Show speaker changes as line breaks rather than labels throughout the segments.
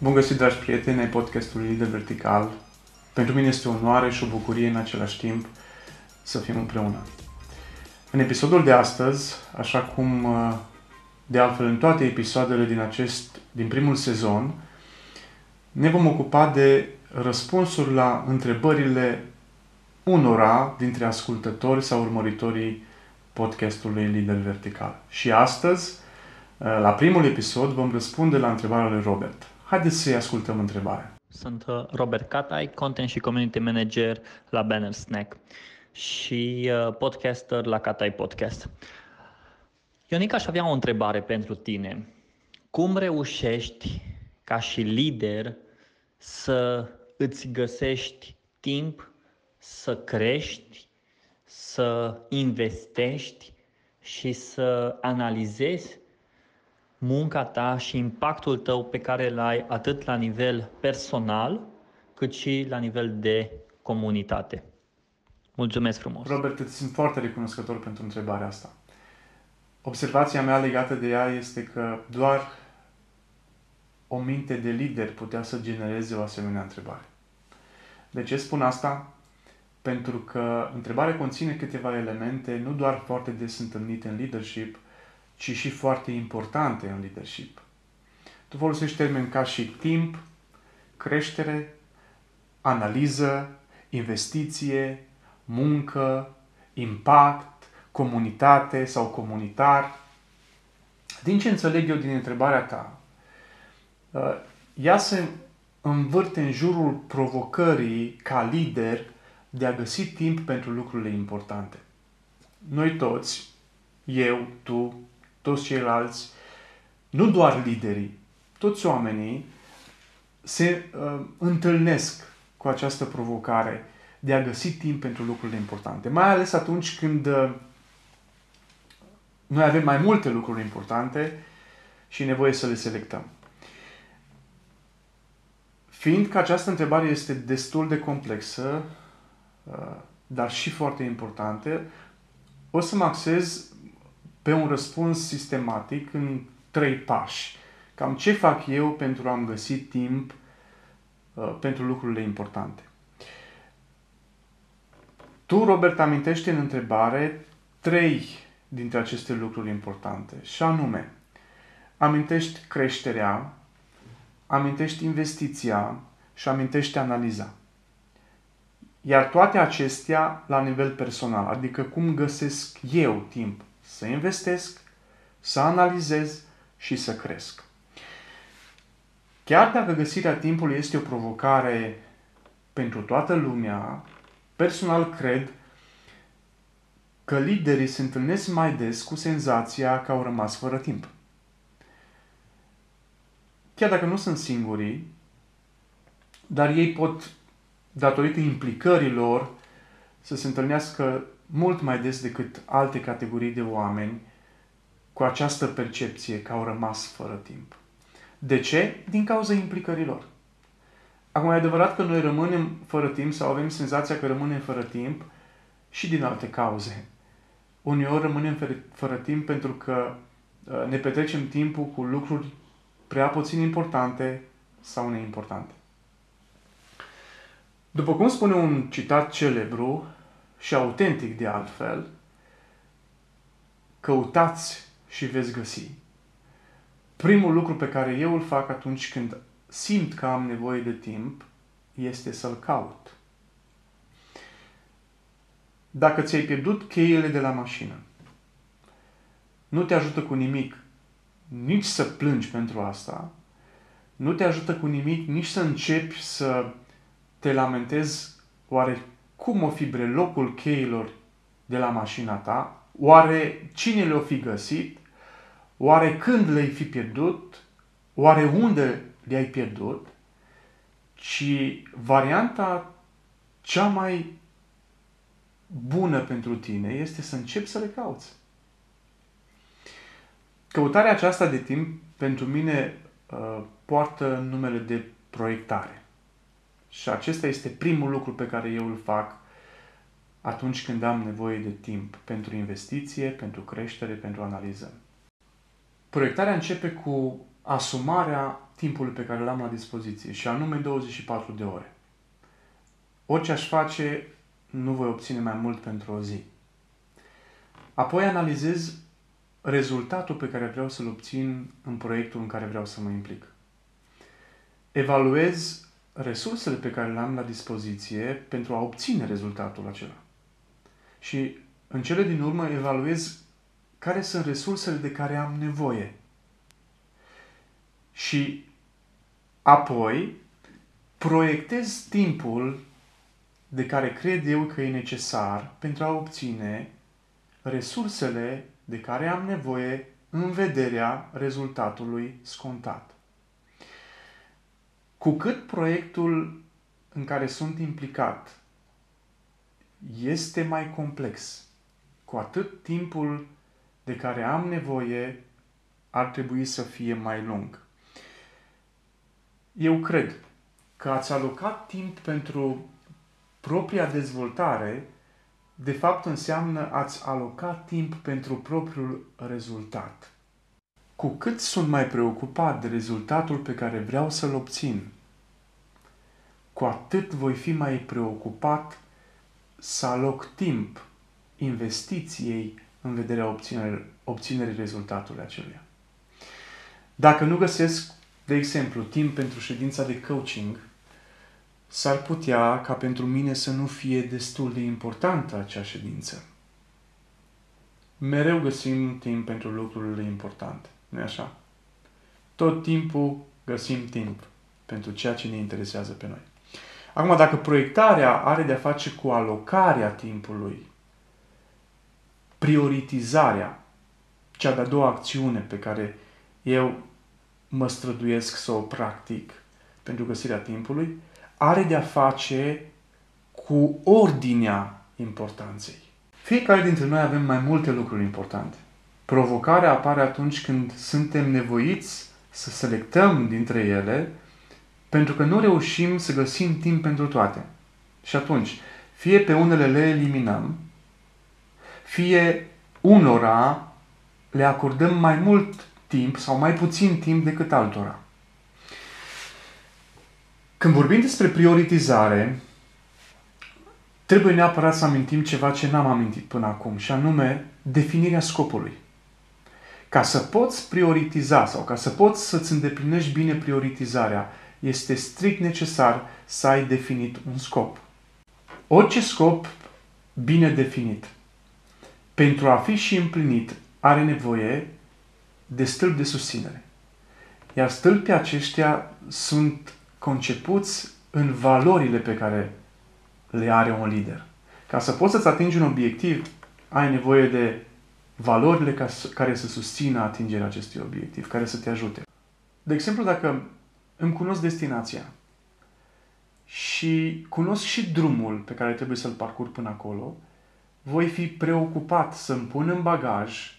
Bun găsit, dragi prieteni, ai podcastului Lider Vertical. Pentru mine este o onoare și o bucurie în același timp să fim împreună. În episodul de astăzi, așa cum uh, de altfel în toate episoadele din acest, din primul sezon, ne vom ocupa de răspunsuri la întrebările unora dintre ascultători sau urmăritorii podcastului Lider Vertical. Și astăzi, uh, la primul episod, vom răspunde la întrebarea lui Robert. Haideți să-i ascultăm întrebarea.
Sunt uh, Robert Catai, content și community manager la Banner Snack și uh, podcaster la Catai Podcast. Ionica, aș avea o întrebare pentru tine. Cum reușești ca și lider să îți găsești timp să crești, să investești și să analizezi munca ta și impactul tău pe care îl ai atât la nivel personal, cât și la nivel de comunitate. Mulțumesc frumos!
Robert, îți sunt foarte recunoscător pentru întrebarea asta. Observația mea legată de ea este că doar o minte de lider putea să genereze o asemenea întrebare. De ce spun asta? Pentru că întrebarea conține câteva elemente nu doar foarte des întâlnite în leadership, ci și foarte importante în leadership. Tu folosești termeni ca și timp, creștere, analiză, investiție, muncă, impact, comunitate sau comunitar. Din ce înțeleg eu din întrebarea ta, uh, ea se învârte în jurul provocării ca lider de a găsi timp pentru lucrurile importante. Noi toți, eu, tu, toți ceilalți, nu doar liderii, toți oamenii se uh, întâlnesc cu această provocare de a găsi timp pentru lucrurile importante. Mai ales atunci când uh, noi avem mai multe lucruri importante și e nevoie să le selectăm. Fiind că această întrebare este destul de complexă, uh, dar și foarte importantă, o să mă axez pe un răspuns sistematic în trei pași. Cam ce fac eu pentru a-mi găsi timp uh, pentru lucrurile importante. Tu, Robert, amintești în întrebare trei dintre aceste lucruri importante, și anume, amintești creșterea, amintești investiția și amintești analiza. Iar toate acestea la nivel personal, adică cum găsesc eu timp să investesc, să analizez și să cresc. Chiar dacă găsirea timpului este o provocare pentru toată lumea, personal cred că liderii se întâlnesc mai des cu senzația că au rămas fără timp. Chiar dacă nu sunt singurii, dar ei pot, datorită implicărilor, să se întâlnească mult mai des decât alte categorii de oameni cu această percepție că au rămas fără timp. De ce? Din cauza implicărilor. Acum, e adevărat că noi rămânem fără timp sau avem senzația că rămânem fără timp și din alte cauze. Uneori rămânem fără, fără timp pentru că uh, ne petrecem timpul cu lucruri prea puțin importante sau neimportante. După cum spune un citat celebru, și autentic de altfel, căutați și veți găsi. Primul lucru pe care eu îl fac atunci când simt că am nevoie de timp este să-l caut. Dacă ți-ai pierdut cheile de la mașină, nu te ajută cu nimic nici să plângi pentru asta, nu te ajută cu nimic nici să începi să te lamentezi oare cum o fi locul cheilor de la mașina ta, oare cine le-o fi găsit, oare când le-ai fi pierdut, oare unde le-ai pierdut, ci varianta cea mai bună pentru tine este să începi să le cauți. Căutarea aceasta de timp pentru mine uh, poartă numele de proiectare. Și acesta este primul lucru pe care eu îl fac atunci când am nevoie de timp pentru investiție, pentru creștere, pentru analiză. Proiectarea începe cu asumarea timpului pe care l-am la dispoziție, și anume 24 de ore. Orice aș face, nu voi obține mai mult pentru o zi. Apoi analizez rezultatul pe care vreau să-l obțin în proiectul în care vreau să mă implic. Evaluez resursele pe care le am la dispoziție pentru a obține rezultatul acela. Și în cele din urmă evaluez care sunt resursele de care am nevoie. Și apoi proiectez timpul de care cred eu că e necesar pentru a obține resursele de care am nevoie în vederea rezultatului scontat. Cu cât proiectul în care sunt implicat este mai complex, cu atât timpul de care am nevoie ar trebui să fie mai lung. Eu cred că ați alocat timp pentru propria dezvoltare, de fapt înseamnă ați alocat timp pentru propriul rezultat. Cu cât sunt mai preocupat de rezultatul pe care vreau să-l obțin, cu atât voi fi mai preocupat să aloc timp investiției în vederea obținerii, obținerii rezultatului aceluia. Dacă nu găsesc, de exemplu, timp pentru ședința de coaching, s-ar putea ca pentru mine să nu fie destul de importantă acea ședință. Mereu găsim timp pentru lucrurile importante, nu așa? Tot timpul găsim timp pentru ceea ce ne interesează pe noi. Acum, dacă proiectarea are de-a face cu alocarea timpului, prioritizarea, cea de-a doua acțiune pe care eu mă străduiesc să o practic pentru găsirea timpului, are de-a face cu ordinea importanței. Fiecare dintre noi avem mai multe lucruri importante. Provocarea apare atunci când suntem nevoiți să selectăm dintre ele pentru că nu reușim să găsim timp pentru toate. Și atunci, fie pe unele le eliminăm, fie unora le acordăm mai mult timp sau mai puțin timp decât altora. Când vorbim despre prioritizare, trebuie neapărat să amintim ceva ce n-am amintit până acum, și anume definirea scopului. Ca să poți prioritiza sau ca să poți să-ți îndeplinești bine prioritizarea, este strict necesar să ai definit un scop. Orice scop bine definit, pentru a fi și împlinit, are nevoie de stâlp de susținere. Iar stâlpii aceștia sunt concepuți în valorile pe care le are un lider. Ca să poți să-ți atingi un obiectiv, ai nevoie de valorile ca să, care să susțină atingerea acestui obiectiv, care să te ajute. De exemplu, dacă îmi cunosc destinația și cunosc și drumul pe care trebuie să-l parcurg până acolo, voi fi preocupat să-mi pun în bagaj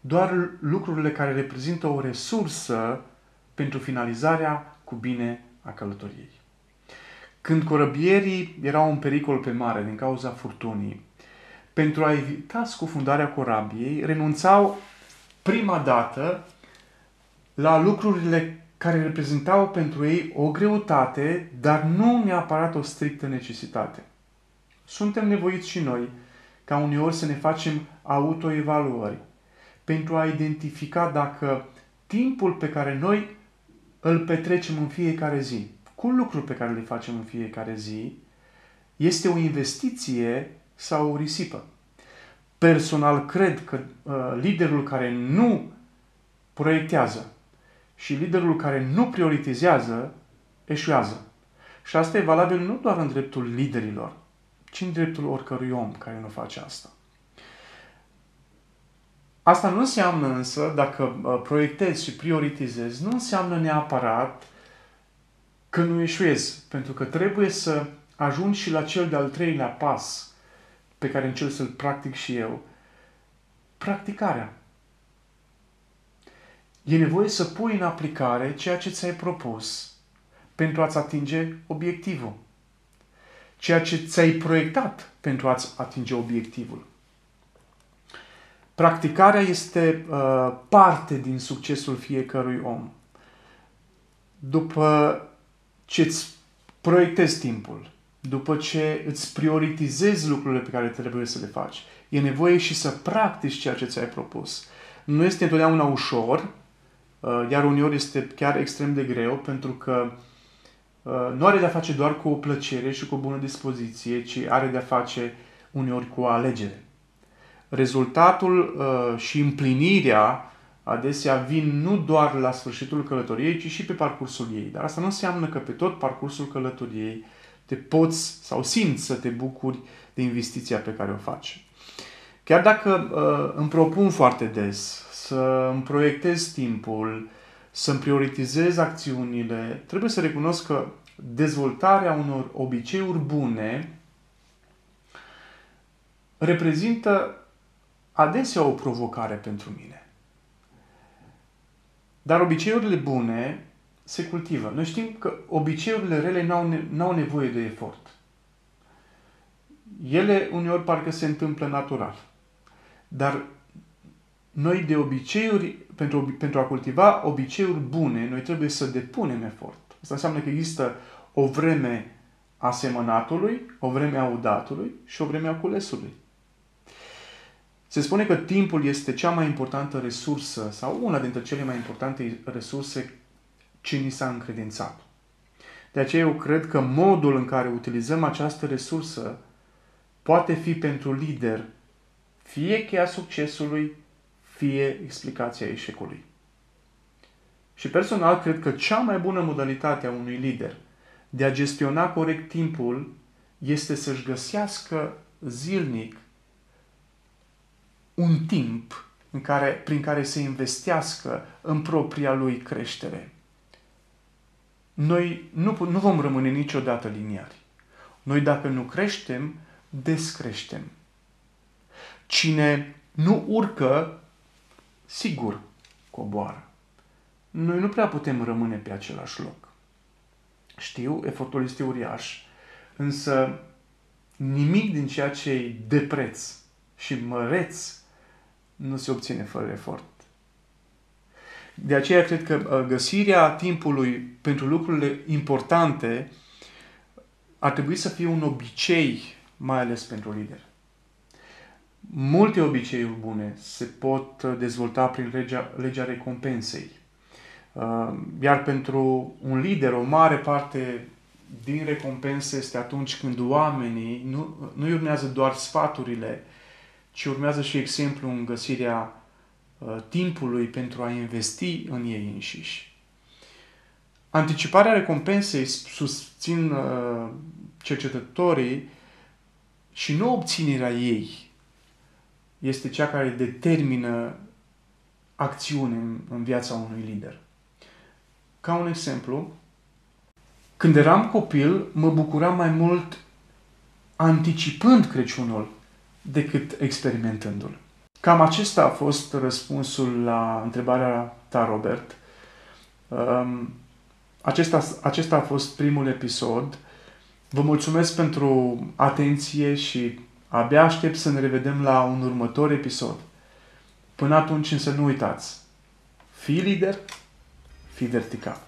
doar lucrurile care reprezintă o resursă pentru finalizarea cu bine a călătoriei. Când corăbierii erau în pericol pe mare din cauza furtunii, pentru a evita scufundarea corabiei, renunțau prima dată la lucrurile care reprezentau pentru ei o greutate, dar nu neapărat o strictă necesitate. Suntem nevoiți și noi ca uneori să ne facem autoevaluări pentru a identifica dacă timpul pe care noi îl petrecem în fiecare zi, cu lucruri pe care le facem în fiecare zi, este o investiție sau o risipă. Personal cred că uh, liderul care nu proiectează și liderul care nu prioritizează eșuează. Și asta e valabil nu doar în dreptul liderilor, ci în dreptul oricărui om care nu face asta. Asta nu înseamnă însă, dacă uh, proiectezi și prioritizezi, nu înseamnă neapărat că nu eșuezi, pentru că trebuie să ajungi și la cel de-al treilea pas pe care încerc să-l practic și eu, practicarea. E nevoie să pui în aplicare ceea ce ți-ai propus pentru a-ți atinge obiectivul. Ceea ce ți-ai proiectat pentru a-ți atinge obiectivul. Practicarea este uh, parte din succesul fiecărui om. după ce îți proiectezi timpul, după ce îți prioritizezi lucrurile pe care trebuie să le faci, e nevoie și să practici ceea ce ți-ai propus. Nu este întotdeauna ușor, uh, iar uneori este chiar extrem de greu, pentru că uh, nu are de-a face doar cu o plăcere și cu o bună dispoziție, ci are de-a face uneori cu o alegere. Rezultatul uh, și împlinirea adesea vin nu doar la sfârșitul călătoriei, ci și pe parcursul ei. Dar asta nu înseamnă că pe tot parcursul călătoriei te poți sau simți să te bucuri de investiția pe care o faci. Chiar dacă uh, îmi propun foarte des să îmi proiectez timpul, să-mi prioritizez acțiunile, trebuie să recunosc că dezvoltarea unor obiceiuri bune reprezintă adesea o provocare pentru mine. Dar obiceiurile bune se cultivă. Noi știm că obiceiurile rele n-au, ne- n-au nevoie de efort. Ele uneori parcă se întâmplă natural. Dar noi de obiceiuri, pentru, pentru a cultiva obiceiuri bune, noi trebuie să depunem efort. Asta înseamnă că există o vreme a semănatului, o vreme a udatului și o vreme a culesului. Se spune că timpul este cea mai importantă resursă sau una dintre cele mai importante resurse ce ni s-a încredințat. De aceea eu cred că modul în care utilizăm această resursă poate fi pentru lider fie cheia succesului, fie explicația eșecului. Și personal cred că cea mai bună modalitate a unui lider de a gestiona corect timpul este să-și găsească zilnic un timp în care, prin care să investească în propria lui creștere. Noi nu, nu vom rămâne niciodată liniari. Noi dacă nu creștem, descreștem. Cine nu urcă, sigur coboară. Noi nu prea putem rămâne pe același loc. Știu, efortul este uriaș, însă nimic din ceea ce e de preț și măreț nu se obține fără efort. De aceea cred că uh, găsirea timpului pentru lucrurile importante ar trebui să fie un obicei, mai ales pentru lider. Multe obiceiuri bune se pot uh, dezvolta prin legea, legea recompensei. Uh, iar pentru un lider, o mare parte din recompense este atunci când oamenii nu, nu urmează doar sfaturile, ci urmează și exemplu în găsirea uh, timpului pentru a investi în ei înșiși. Anticiparea recompensei, susțin uh, cercetătorii, și nu obținerea ei este cea care determină acțiune în, în viața unui lider. Ca un exemplu, când eram copil, mă bucuram mai mult anticipând Crăciunul decât experimentându-l. Cam acesta a fost răspunsul la întrebarea ta, Robert. Um, acesta, acesta a fost primul episod. Vă mulțumesc pentru atenție și abia aștept să ne revedem la un următor episod. Până atunci însă nu uitați, fii lider, fii vertical.